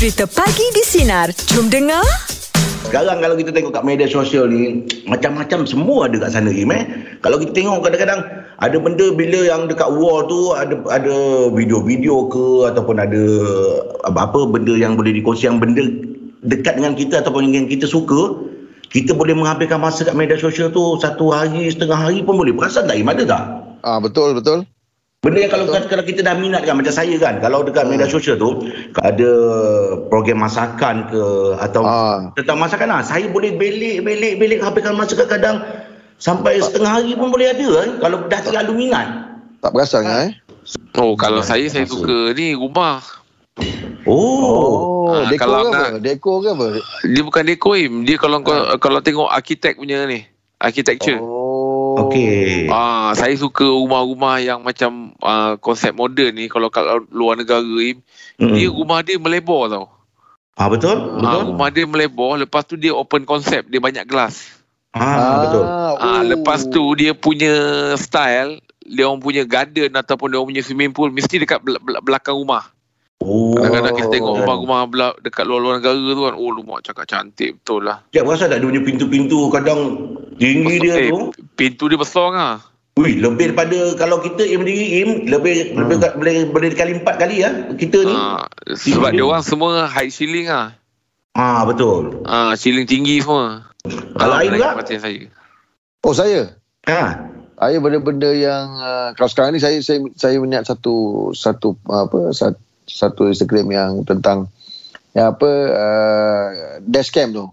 Cerita Pagi di Sinar. Jom dengar. Sekarang kalau kita tengok kat media sosial ni Macam-macam semua ada kat sana Im eh Kalau kita tengok kadang-kadang Ada benda bila yang dekat wall tu Ada ada video-video ke Ataupun ada Apa-apa benda yang boleh dikongsi Yang benda dekat dengan kita Ataupun yang kita suka Kita boleh menghabiskan masa kat media sosial tu Satu hari, setengah hari pun boleh Perasan tak Im ada tak? Ah betul betul. Benda yang kalau kalau kita dah minat kan macam saya kan kalau dekat media sosial tu ada program masakan ke atau Ah. tentang masakan lah saya boleh belik belik belik habiskan masa kadang-kadang sampai setengah hari pun boleh ada kan kalau dah terlalu minat. Tak perasan kan eh? Oh, kalau saya saya suka ni rumah. Oh. Oh, Ah, dekor kalau ke apa? nak- Dekor ke apa? Dia bukan dekor Im. Dia kalau kau kalau tengok arkitek punya ni, architecture. Oh. Okey. Ah, saya suka rumah-rumah yang macam ah, konsep moden ni kalau kat luar negara Im, Mm-mm. dia rumah dia melebar tau. Ah betul? Ah, Betul? rumah dia melebar, lepas tu dia open konsep, dia banyak gelas. Ah, betul. Ah, oh. lepas tu dia punya style, dia orang punya garden ataupun dia orang punya swimming pool mesti dekat bel- bel- belakang rumah. Oh. Kadang-kadang kita tengok Oh. rumah-rumah bela- dekat luar-luar negara tu kan, oh rumah cakap cantik betul lah. Sekejap rasa tak dia punya pintu-pintu kadang tinggi dia Eh, tu. Pintu dia besar kan? Ui, lebih daripada kalau kita Im sendiri Im lebih lebih boleh boleh dikali empat kali ya kita ni. Ah, sebab dia orang semua high ceiling ah. Ah betul. Ah, ceiling tinggi semua. Kalau Ah, air pula? perhatian saya. Oh saya. Ha. Saya benda-benda yang uh, kalau sekarang ni saya saya saya minat satu satu apa satu, satu Instagram yang tentang yang apa uh, dashcam tu.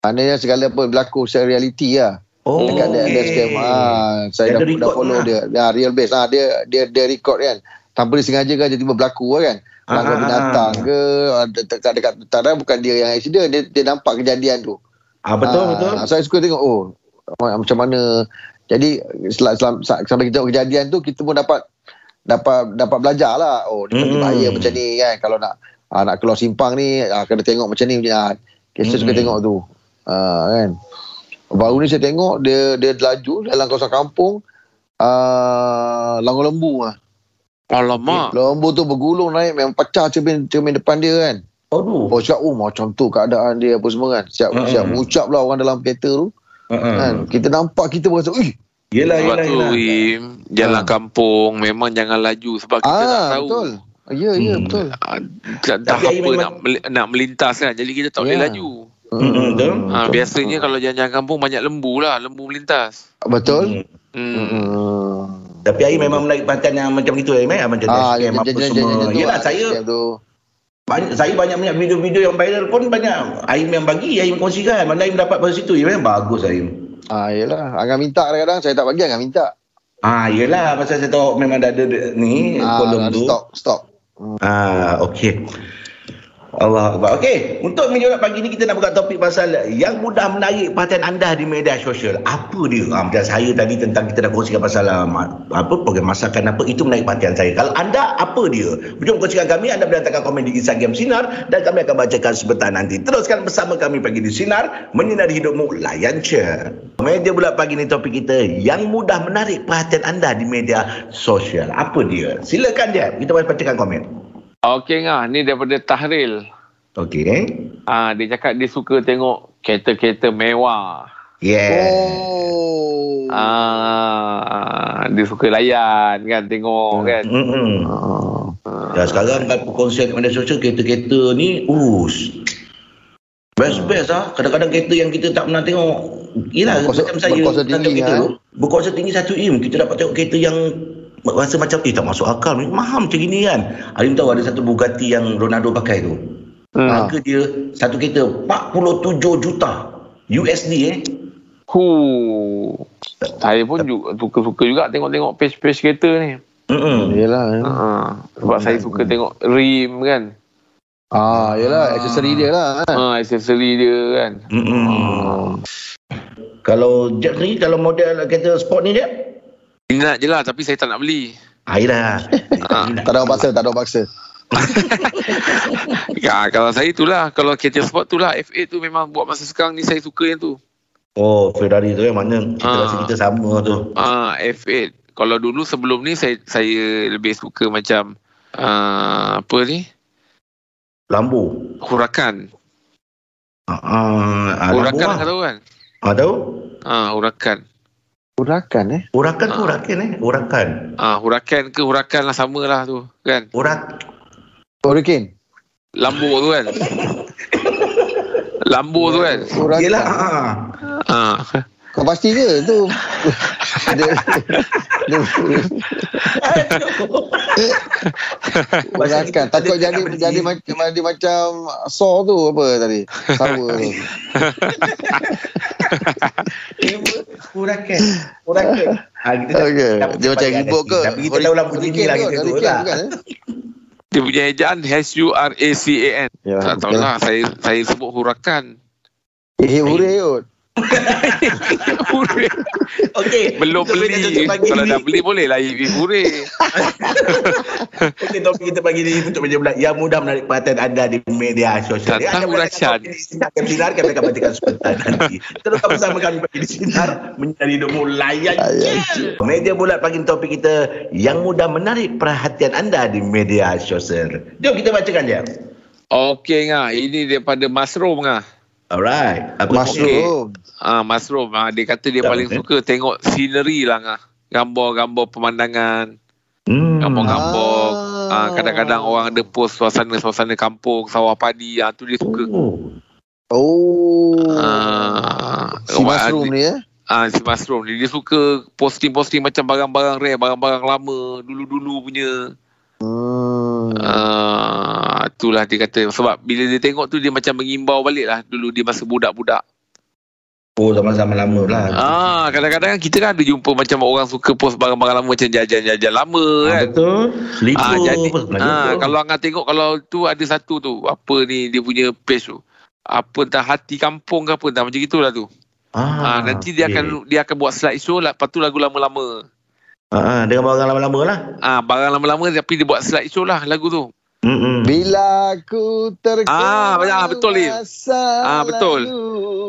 Maknanya segala apa berlaku secara realiti lah. Oh, Dekat okay. dashcam. Ah, saya Dia dah, dah follow lah. dia. Ya, real base. Ah, dia dia dia record kan. Tanpa dia sengaja kan tiba-tiba berlaku lah kan. Langgar Ah, binatang ah, ke dekat dekat utara bukan dia yang accident dia, dia nampak kejadian tu. Ah betul Ah, betul. Saya suka tengok oh ma- macam mana. Jadi selam, selam, sa- sampai kita tengok kejadian tu kita pun dapat dapat dapat belajar lah. Oh dia Mm-mm. mm. bahaya macam ni kan kalau nak ah, nak keluar simpang ni ah, kena tengok macam ni macam ah, kita suka Mm-mm. tengok tu. Ah, kan. Baru ni saya tengok dia dia laju dalam kawasan kampung ah langgar lembu ah. Alamak. Lembu tu bergulung naik memang pecah cermin cermin depan dia kan. Aduh. Oh cakap oh macam tu keadaan dia apa semua kan. Siap Mm-mm. siap mengucap lah orang dalam kereta tu. Uh-uh. Kan? Kita nampak kita berasa, "Ih, Yelah Sebab yelah tu yelah. Im, jalan Ah. kampung memang jangan laju sebab kita tak ah tahu. betul." Ya ya Hmm. betul. Ah, tak dah Tapi apa memang- nak nak melintas kan. Jadi kita tak boleh Ya. laju. Mm-mm, betul. Ah, biasanya kalau jalan-jalan kampung banyak lembu lah, lembu melintas. Betul. Hmm. Hmm. Hmm. Tapi Aim memang menarik perhatian yang macam itu Aim eh macam Ah, dashcam ya, apa jangan semua. jangan Yelah saya banyak, saya banyak banyak video-video yang viral pun banyak Aim yang bagi Aim kongsikan. Mana Aim dapat pada situ Aim bagus Aim. Ah, yalah. Angah minta kadang-kadang saya tak bagi Angah minta. Ah yelah pasal saya tahu memang dah ada ni Ah, kolom tu. stop, stop. Ah, okey. Allah Akbar. Okey, untuk menjawab pagi ni kita nak buka topik pasal yang mudah menarik perhatian anda di media sosial. Apa dia? Ah, macam saya tadi tentang kita dah kongsikan pasal ah, apa program masakan apa itu menarik perhatian saya. Kalau anda apa dia? Jom kongsikan kami anda boleh hantarkan komen di Instagram Sinar dan kami akan bacakan sebentar nanti. Teruskan bersama kami pagi di Sinar menyinari hidupmu layan je. Media bulat pagi ni topik kita yang mudah menarik perhatian anda di media sosial. Apa dia? Silakan dia. Kita boleh bacakan komen. Okey ngah, ni daripada Tahril. Okey. Ah, dia cakap dia suka tengok kereta-kereta mewah. Yeah. Oh. Ah, dia suka layan kan tengok kan. Mm-mm. Ah. Dan sekarang kan konsep media sosial kereta-kereta ni us. Best-best lah. Kadang-kadang kereta yang kita tak pernah tengok. Yelah Berkuasa- macam saya. berkuasa tinggi, kereta ha? tu. Berkuasa tinggi satu im. Kita dapat tengok kereta yang rasa macam eh tak masuk akal ni. Mahal macam gini kan. Alim tahu ada satu Bugatti yang Ronaldo pakai tu. Hmm. Harga dia satu kereta 47 juta USD eh. Hu. Saya pun juga suka-suka juga tengok-tengok page-page kereta ni. Mm-mm. Yalah. ya. Ah, sebab saya suka tengok rim kan. Ah, yalah aksesori dia lah. kan. Ah, aksesori dia kan. Mm-mm. Kalau Jeb sendiri kalau model kereta sport ni Jeb? Minat je lah tapi saya tak nak beli. Ah, yelah. Ah. Tak ada orang paksa, tak ada orang paksa. Ya, kalau saya itulah. Kalau kereta sport tu lah. F8 tu memang buat masa sekarang ni saya suka yang tu. Oh, Ferrari tu yang mana kita Ah. rasa kita sama tu. Ah, F8. Kalau dulu sebelum ni saya saya lebih suka macam ah, apa ni? Lambu. Hurakan. Ah, ah, ah, Hurakan lambu tak lah. tahu kan? Ah, tahu? Ah, hurakan. Hurakan eh. Hurakan ke Ah. hurakan eh? Hurakan. Ah, hurakan ke hurakan lah sama lah tu kan. Hurak. Hurricane. Lambu tu kan. Lambu tu kan. Hurakan. Yelah. Ah. Ah. Kau pasti ke tu? hurakan. Takut jadi jadi macam jadi macam saw tu apa tadi? Sawa tu. Hurakan. Hurakan. Ah, kita tak- Okey. Dia macam ribut ke? Tapi kita tahu lah kita tu Hurricane lah. bukan, eh? Dia punya ejaan H-U-R-A-C-A-N. Ya, tak tahu lah. Saya, saya sebut hurakan. Eh, hurih kot. Hurih. Okey. Belum beli. Kalau ni- dah beli boleh lah. Hurih. Okey, topik kita pagi ni untuk meja bulat yang mudah menarik perhatian anda di media sosial. Tak tahu tengok di Sinar Kami Sinar, kami akan bacakan sebentar nanti. Terus bersama kami pagi di Sinar, mencari hidupmu layan. Media bulat pagi ni topik kita yang mudah menarik perhatian anda di media sosial. Jom kita bacakan je. Okey ngah. Ini daripada Masrum ngah. Alright. Apa Mushroom. Ah, Masrum. Ah, dia kata dia Tak, paling eh. suka tengok scenery lah ngah. Gambar-gambar pemandangan. Hmm. Gambar-gambar. Ah. Ah, kadang-kadang orang ada post suasana-suasana kampung, sawah padi. Ah, tu dia suka. Oh. Oh. Ah, si mushroom ni eh. Ah, si Masrum ni dia suka posting-posting macam barang-barang rare, barang-barang lama, dulu-dulu punya. Hmm. Ah, itulah dia kata sebab bila dia tengok tu dia macam mengimbau balik lah dulu dia masa budak-budak. Oh, zaman-zaman lama lah. Ah, kadang-kadang kita kan ada jumpa macam orang suka post barang-barang lama macam jajan-jajan lama Ah, kan. betul. Selipur. Ah, jadi ah, kalau Angah tengok kalau tu ada satu tu apa ni dia punya page tu. Apa entah hati kampung ke apa entah macam gitulah tu. Ah, nanti dia okey. akan dia akan buat slide show lepas tu lagu lama-lama. Ah, ah, dengan barang lama-lama lah. Ah, barang lama-lama tapi dia buat slide show lah lagu tu. Mm-mm. Bila aku terkenal Ah, ah, betul, masa Ah, betul. lalu.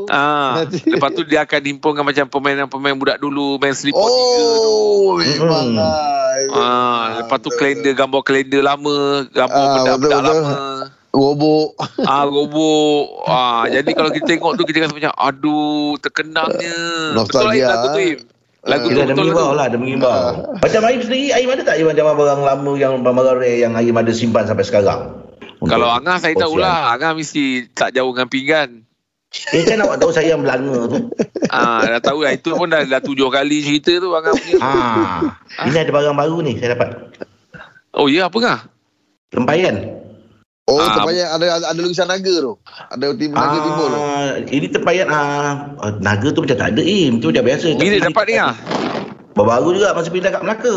Ah, Nanti- lepas tu dia akan himpunkan macam pemain-pemain budak dulu main seliput tiga tu. Oh, memang Hmm. lah. Ah, lepas tu kalender gambar kalender lama, gambar Ah, betul-betul. lama. Robok. Ah, robok. Ah, jadi kalau kita tengok tu kita rasa macam aduh, terkenangnya. Betul lah Nostalgia, lagu tu. Im. Lagu Kita ada mengimbau lah, ada mengimbau. Macam Aim sendiri, Aim ada tak Aim macam barang lama yang barang rare yang Aim ada simpan sampai sekarang? Kalau Angah saya sosial. tahulah, Angah mesti tak jauh dengan pinggan. Eh kan awak tahu saya yang Belanga tu. Ah, dah tahu lah. Itu pun dah, dah tujuh kali cerita tu Angah punya. Ah, ini ada barang baru ni saya dapat. Oh ya, apa Angah? Tempayan. Oh, Ah. tempatnya ada ada lukisan naga tu. Ada tim naga timbul tu. Ah, ini tempayan ah, ah, naga tu macam tak ada Im, tu macam biasa. Bila Tapi- dapat ni ah? Baru juga masa pindah kat Melaka.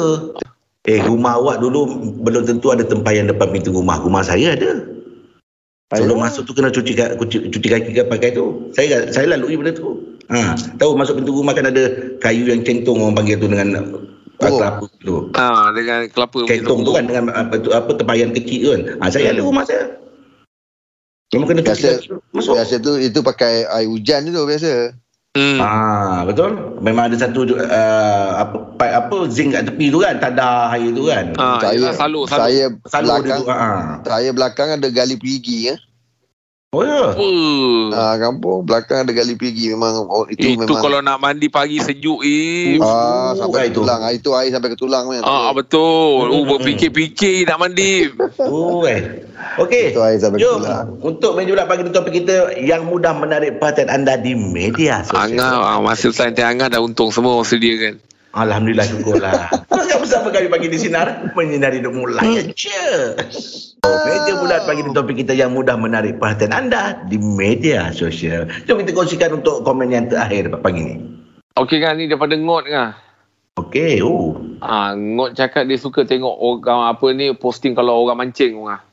Eh, rumah awak dulu belum tentu ada tempayan depan pintu rumah. Rumah saya ada. Sebelum Ayah. masuk tu kena cuci, cuci, cuci kaki ke pakai tu. Saya saya lalui benda tu. Ha, tahu masuk pintu rumah kan ada kayu yang centong orang panggil tu dengan oh. Kelapa tu. Ah, dengan kelapa. Centong tu kan dengan apa tu apa tempayan kecil tu kan. Ha, saya ada Hmm. rumah saya. Memang kena Biasa- tu. Masuk. Biasa tu itu pakai air hujan tu biasa. Hmm. Ah, betul. Memang ada satu uh, apa pipe apa zinc kat tepi tu kan, tadah air tu kan. Ah, saya yelah, salur, salur. saya Selalu dia belakang tu. Ha. saya belakang ada gali perigi ya. Oh ya. Ah kampung belakang ada gali perigi memang oh, itu, Itu memang kalau nak mandi pagi sejuk eh. ah Oh, sampai itu. ke tulang. Ah, itu air sampai ke tulang kan. Ah, betul. Oh, Hmm. berfikir-fikir nak mandi. Oh eh. Okey. Itu air sampai ke Jom tulang. untuk meja bulat pagi topik kita yang mudah menarik perhatian anda di media sosial. Angah, ah, masa santai Angah dah untung semua orang sedia kan. Alhamdulillah syukurlah. Bersama kami pagi di sinar menyinari hidupmu layan je. Meja bulat pagi ni topik kita yang mudah menarik perhatian anda di media sosial. Jom kita kongsikan untuk komen yang terakhir pagi ni. Okey kan ni daripada Ngot kan. Okey, oh. Ah, Ngot cakap dia suka tengok orang apa ni posting kalau orang mancing orang.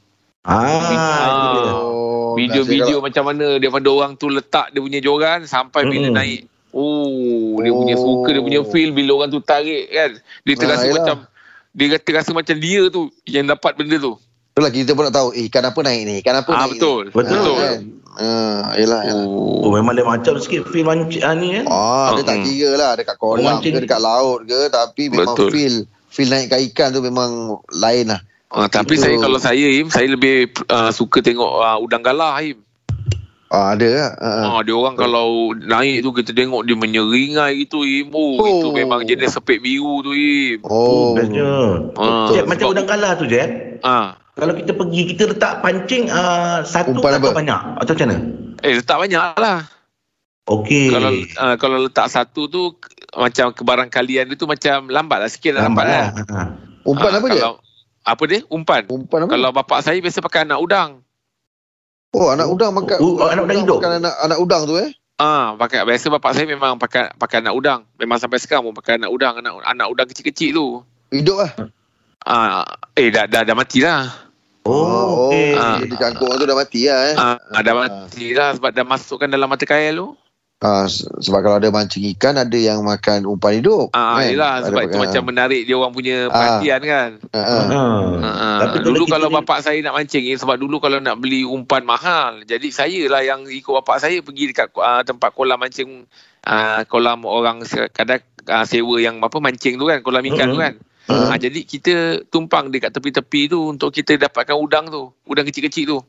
Ah. Oh, Video-video biasa macam mana daripada orang tu letak dia punya joran sampai bila Mm-mm. naik. Oh, dia punya Oh. suka dia punya feel bila orang tu tarik kan. Dia terasa Ah, yelah. macam dia terasa macam dia tu yang dapat benda tu. Itulah kita pun nak tahu eh ikan apa naik ni? Ikan apa Ah naik betul. ni? Betul. Ah, kan? Ah, yelah, yelah. Oh, Oh. memang dia macam sikit feel mancing ah, ni eh. Ah, dia tak Hmm. kira lah dekat kolam Mancing. ke dekat laut ke tapi memang Betul. feel feel naikkan ikan tu memang lain lah. Uh, tapi Itu- saya kalau saya Im, saya lebih uh, suka tengok uh, udang galah Im. Ah, ada lah. Ah, ah. Ah, dia orang kalau naik tu kita tengok dia menyeringai gitu Im. Oh, Oh. itu memang jenis sepik biru tu Im. Oh, Oh, bestnya. Ah, Jeb, macam udang galah tu, Jeb. Ah. Kalau kita pergi, kita letak pancing uh, satu Umpan atau apa? banyak? Atau macam mana? Eh letak banyak lah. Okey. Kalau uh, kalau letak satu tu macam kebarangkalian dia tu macam lambat lah sikit dah Lambat lambat lah. lah. Ha. umpan Ah, apa kalau, Apa dia? Umpan. Umpan apa? Kalau bapak saya biasa pakai anak udang. Oh, anak udang makan. Oh, anak udang hidup? Makan anak, anak udang tu eh. Ah, pakai biasa bapak saya memang pakai pakai anak udang. Memang sampai sekarang pun pakai anak udang, anak anak udang kecil-kecil tu. Hidup lah. Ah, eh dah dah dah mati lah. Oh, okey. oh Ah. Jadi cangkuk tu dah mati lah eh. Ah, dah mati lah sebab dah masukkan dalam mata kail tu. Ah, se- sebab kalau ada mancing ikan ada yang makan umpan hidup. Ah, kan? yelah Ada sebab itu macam menarik dia orang punya Ah. perhatian kan. Ah, ah. Ha. Ah, Tapi dulu kalau ni- bapak saya nak mancing eh, sebab dulu kalau nak beli umpan mahal. Jadi saya lah yang ikut bapak saya pergi dekat uh, tempat kolam mancing uh, kolam orang kadang uh, sewa yang apa mancing tu kan, kolam ikan tu kan. Hmm. Ah, jadi kita tumpang dekat tepi-tepi tu untuk kita dapatkan udang tu, udang kecil-kecil tu.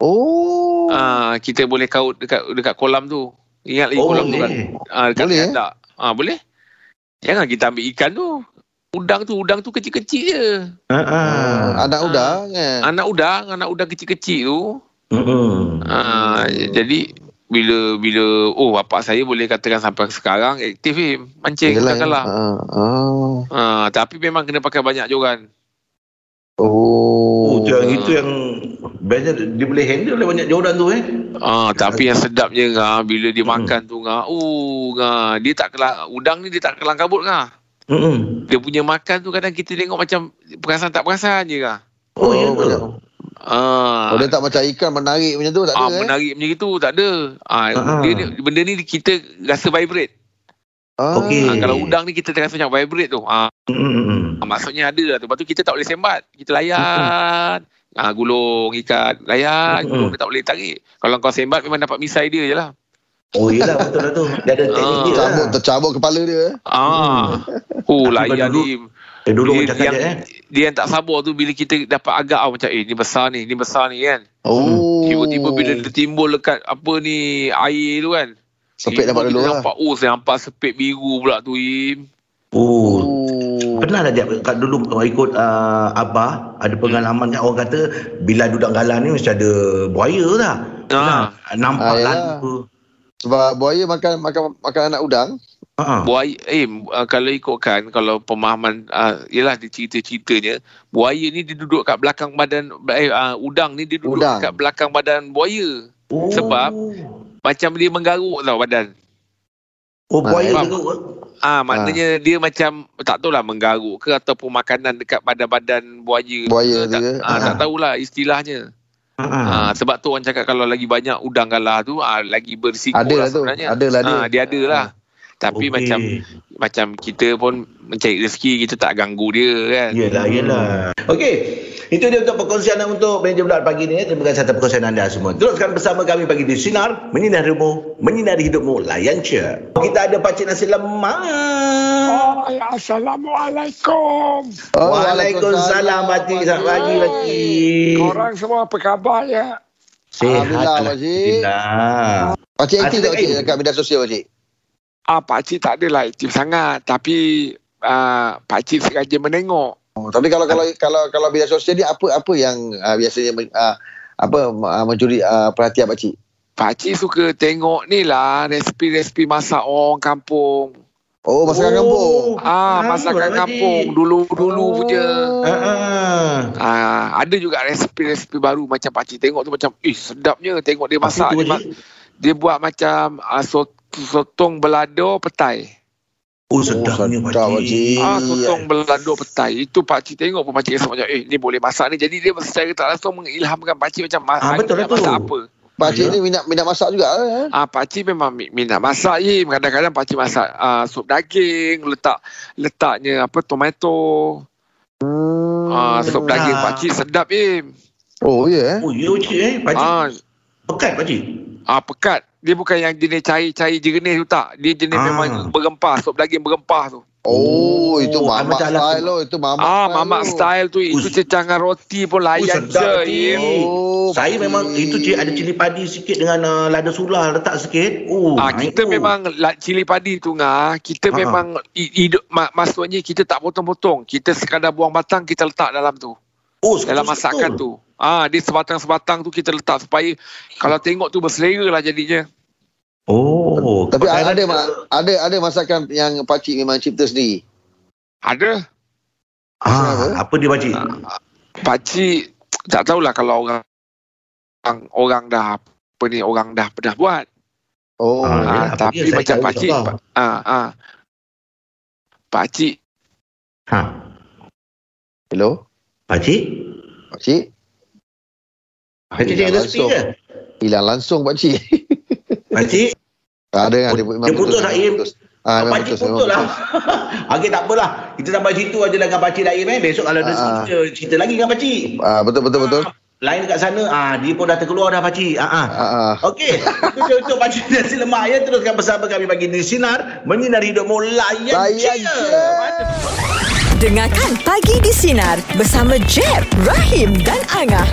Oh. Ah, kita boleh kaut dekat dekat kolam tu. Ingat lagi Oh, kolam tu boleh. kan? Ah, dekat Boleh, eh? tak? Ah, boleh. Jangan kita ambil ikan tu. Udang tu, udang tu kecil-kecil je. Ha. ha. Ah, anak Ah. udang kan. Anak udang, anak udang kecil-kecil tu. Hmm. Ah, jadi bila bila oh bapak saya boleh katakan sampai sekarang aktif eh mancing Yelah, udang kalah. Ah, ah. Ah, tapi memang kena pakai banyak joran. Oh. Oh, tu yang itu yang biasa dia boleh handle oleh banyak joran tu eh. Ah, tapi yang sedapnya ngah bila dia Hmm. makan tu ngah. Oh, ngah dia tak kelang udang ni dia tak kelang kabut ngah. Hmm. Dia punya makan tu kadang kita tengok macam perasan tak perasan je ngah. Oh, ya ke? betul. Ah. Oh, dia tak macam ikan menarik macam tu tak ah, ada eh. menarik macam itu tak ada. Ah, Ah. dia, ni- benda ni kita rasa vibrate. Ah. Okey. Ah, kalau udang ni kita terasa macam vibrate tu. Ah, Hmm. Ah, maksudnya ada lah tu. Lepas tu kita tak boleh sembat. Kita layan. Ah, gulung ikat. Layan. Gulung dia tak boleh tarik. Kalau kau sembat memang dapat misai dia je lah. Oh, iyalah betul lah tu. Dia ada teknik Ah. dia lah. Tercabut, kepala dia eh. Ah. Oh, Tapi layan ni. Eh, dulu Dia, cakap yang, dia eh. dia yang tak sabar tu bila kita dapat agak oh, macam eh ni besar ni, ni besar ni kan. Oh. Tiba-tiba bila dia timbul dekat apa ni air tu kan. Sepit dapat kita dulu lah. Nampak, oh saya nampak sepit biru pula tu Im. Oh. Pernah tak dia kat dulu ikut uh, Abah ada pengalaman kan orang kata bila duduk galah ni mesti ada buaya tak? Ah. Nampak Ah, lah. Sebab buaya makan makan makan anak udang. Ha. Buaya eh uh, kalau ikutkan kalau pemahaman uh, yalah di cerita-ceritanya buaya ni dia duduk kat belakang badan eh, uh, udang ni dia duduk Udang. kat belakang badan buaya. Oh. Sebab- Macam dia menggaruk tau badan. Oh buaya Ah, tu. Ah maknanya dia macam tak tahulah menggaruk ke ataupun makanan dekat badan-badan buaya. Buaya ke, tu tak, ke? ah, Ah. tak tahulah istilahnya. Ha. Ah, sebab tu orang cakap kalau lagi banyak udang galah tu ah, lagi Ada lah tu. sebenarnya. Ada lah dia. Ah, dia ada lah. Tapi Okey. macam macam kita pun mencari rezeki kita tak ganggu dia kan. Yelah, yelah. Okey. Itu dia untuk perkongsian untuk meja bulat pagi ni. Terima kasih atas perkongsian anda semua. Teruskan bersama kami pagi di Sinar. Menyinari hidupmu. Menyinari hidupmu. Layan je. Kita ada Pakcik Nasi Lemak. Oh, Assalamualaikum. Oh, Waalaikumsalam, Pakcik. Selamat pagi, Pakcik. Korang semua apa khabar ya? Sihat. Alhamdulillah, Pakcik. Alhamdulillah. Pakcik aktif tak pakcik dekat media sosial pakcik? Ah, Pakcik tak adalah aktif sangat. Tapi ah, Pakcik sengaja menengok. Oh, tapi kalau kalau kalau kalau media sosial ni apa apa yang uh, biasanya uh, apa uh, mencuri uh, perhatian pakcik? Pakcik suka tengok ni lah resipi-resipi masak orang kampung. Oh, masakan kampung. Ah, masakan kampung dulu-dulu Oh. punya. Ah, ah. Ah, ada juga resipi-resipi baru macam Pakcik tengok tu macam, eh sedapnya tengok dia masak. Dia, ma- dia buat macam ah, sot, sotong belado petai. Oh, sedapnya, sedap, Pakcik. Pakcik. Ah, sotong belado petai. Itu pakcik tengok pun pakcik rasa macam eh ni boleh masak ni. Jadi dia secara tak langsung mengilhamkan pakcik macam ma- Ah, betul lah masak tu. apa. Pakcik Ya. ni minat minat masak juga eh? Ah pakcik memang mi- minat masak je. Kadang-kadang pakcik masak ah, sup daging, letak letaknya apa tomato. Hmm. Ah sup sedap. daging pakcik sedap je. Oh, ya eh. Oh, ya, Pakcik eh. Pakcik. Ah Pekat, Pakcik. Ah pekat. Dia bukan yang jenis cair-cair jernih tu tak. Dia jenis Ah. memang berempah, sop daging berempah tu. Oh, itu Oh, mamak macam lah style tu. lo. Itu mamak ah, style mamak tu. style tu itu Ush. cecangan roti pun layan je. Oh, Saya memang itu cik ada cili padi sikit dengan uh, lada sulah letak sikit. Oh, Ah, kita itu. memang la- cili padi tu ngah, kita Ha. memang i- hidup mak, maksudnya kita tak potong-potong. Kita sekadar buang batang kita letak dalam tu. oh, dalam masakan tu. Ah, dia sebatang-sebatang tu kita letak supaya kalau tengok tu berselera lah jadinya. Oh, Tapi ada ma- ada ada masakan yang pakcik memang cipta sendiri. Ada. Ah, apa dia pakcik? Pakcik tak tahulah kalau orang orang, orang dah apa ni orang dah pernah buat. Oh, Ah, Ah, ya, apa tapi dia? Saya macam pakcik ah ah. Pakcik Ha, hello. pakcik? Pakcik Pakcik cakap langsung. ke? Hilang langsung pakcik. Pakcik? ada kan dia, memang dia putus tak, Im? putus. Ah, memang pakcik putus, memang putus lah. Okey, tak apalah. Kita sampai situ aja lah dengan pakcik Daim eh. Besok kalau ada Ah. cerita, cerita lagi dengan pakcik. Ah, betul betul betul. Ah, Lain dekat sana, ah dia pun dah terkeluar dah pakcik. Ah, ah. Ah, ah. Okey, itu dia untuk pakcik nasi lemak ya. Teruskan bersama kami bagi di sinar menyinari hidupmu layan, Layan je. je. Dengarkan Pagi di Sinar bersama Jeb, Rahim dan Angah.